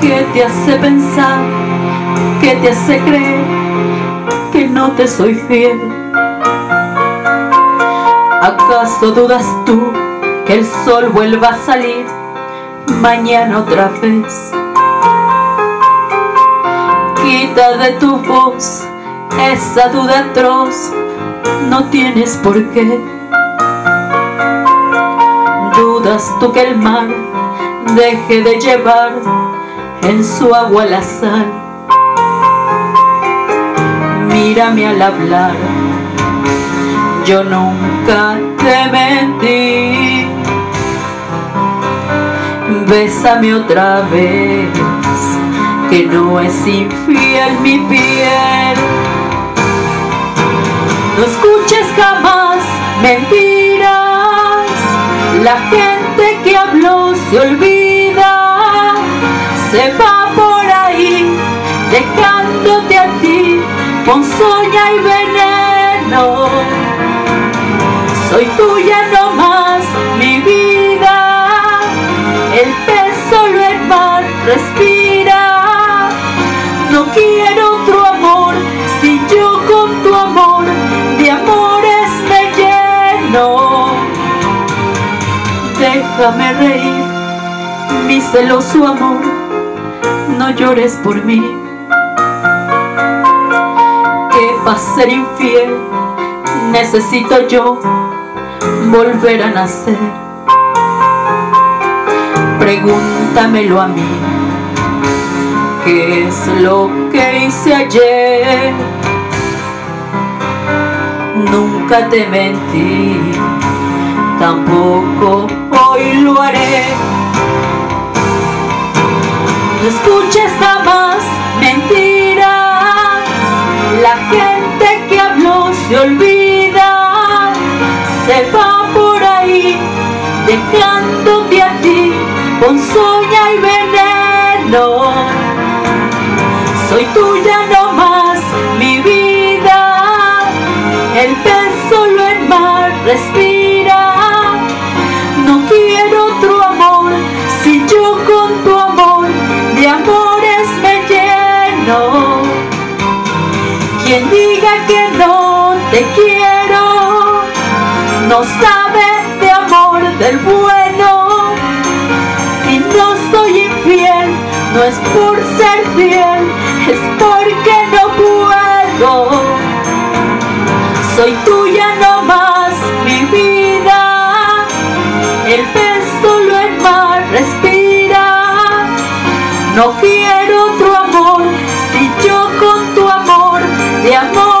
¿Qué te hace pensar? ¿Qué te hace creer que no te soy fiel? ¿Acaso dudas tú que el sol vuelva a salir mañana otra vez? Quita de tu voz esa duda atroz, no tienes por qué. Dudas tú que el mar deje de llevar en su agua la sal. Mírame al hablar, yo nunca te mentí. Bésame otra vez, que no es infiel mi piel. Escuches jamás mentiras, la gente que habló se olvida, se va por ahí dejándote a ti con soña y veneno. Soy tuya no más, mi vida, el pez solo el mar respira. No quiero Déjame reír, mi celoso amor, no llores por mí. Que para ser infiel necesito yo volver a nacer. Pregúntamelo a mí, ¿qué es lo que hice ayer? Nunca te mentí, tampoco hoy lo haré. No escuches jamás mentiras, la gente que habló se olvida, se va por ahí dejándote a ti con soña y veneno. Soy tuya no más, mi vida, el pez solo el mar respira. Diga que no te quiero, no sabe de amor del bueno. Si no soy infiel, no es por ser fiel, es porque no puedo. Soy tuya no más, mi vida. El pez solo el mar respira. No quiero amor, si yo con tu amor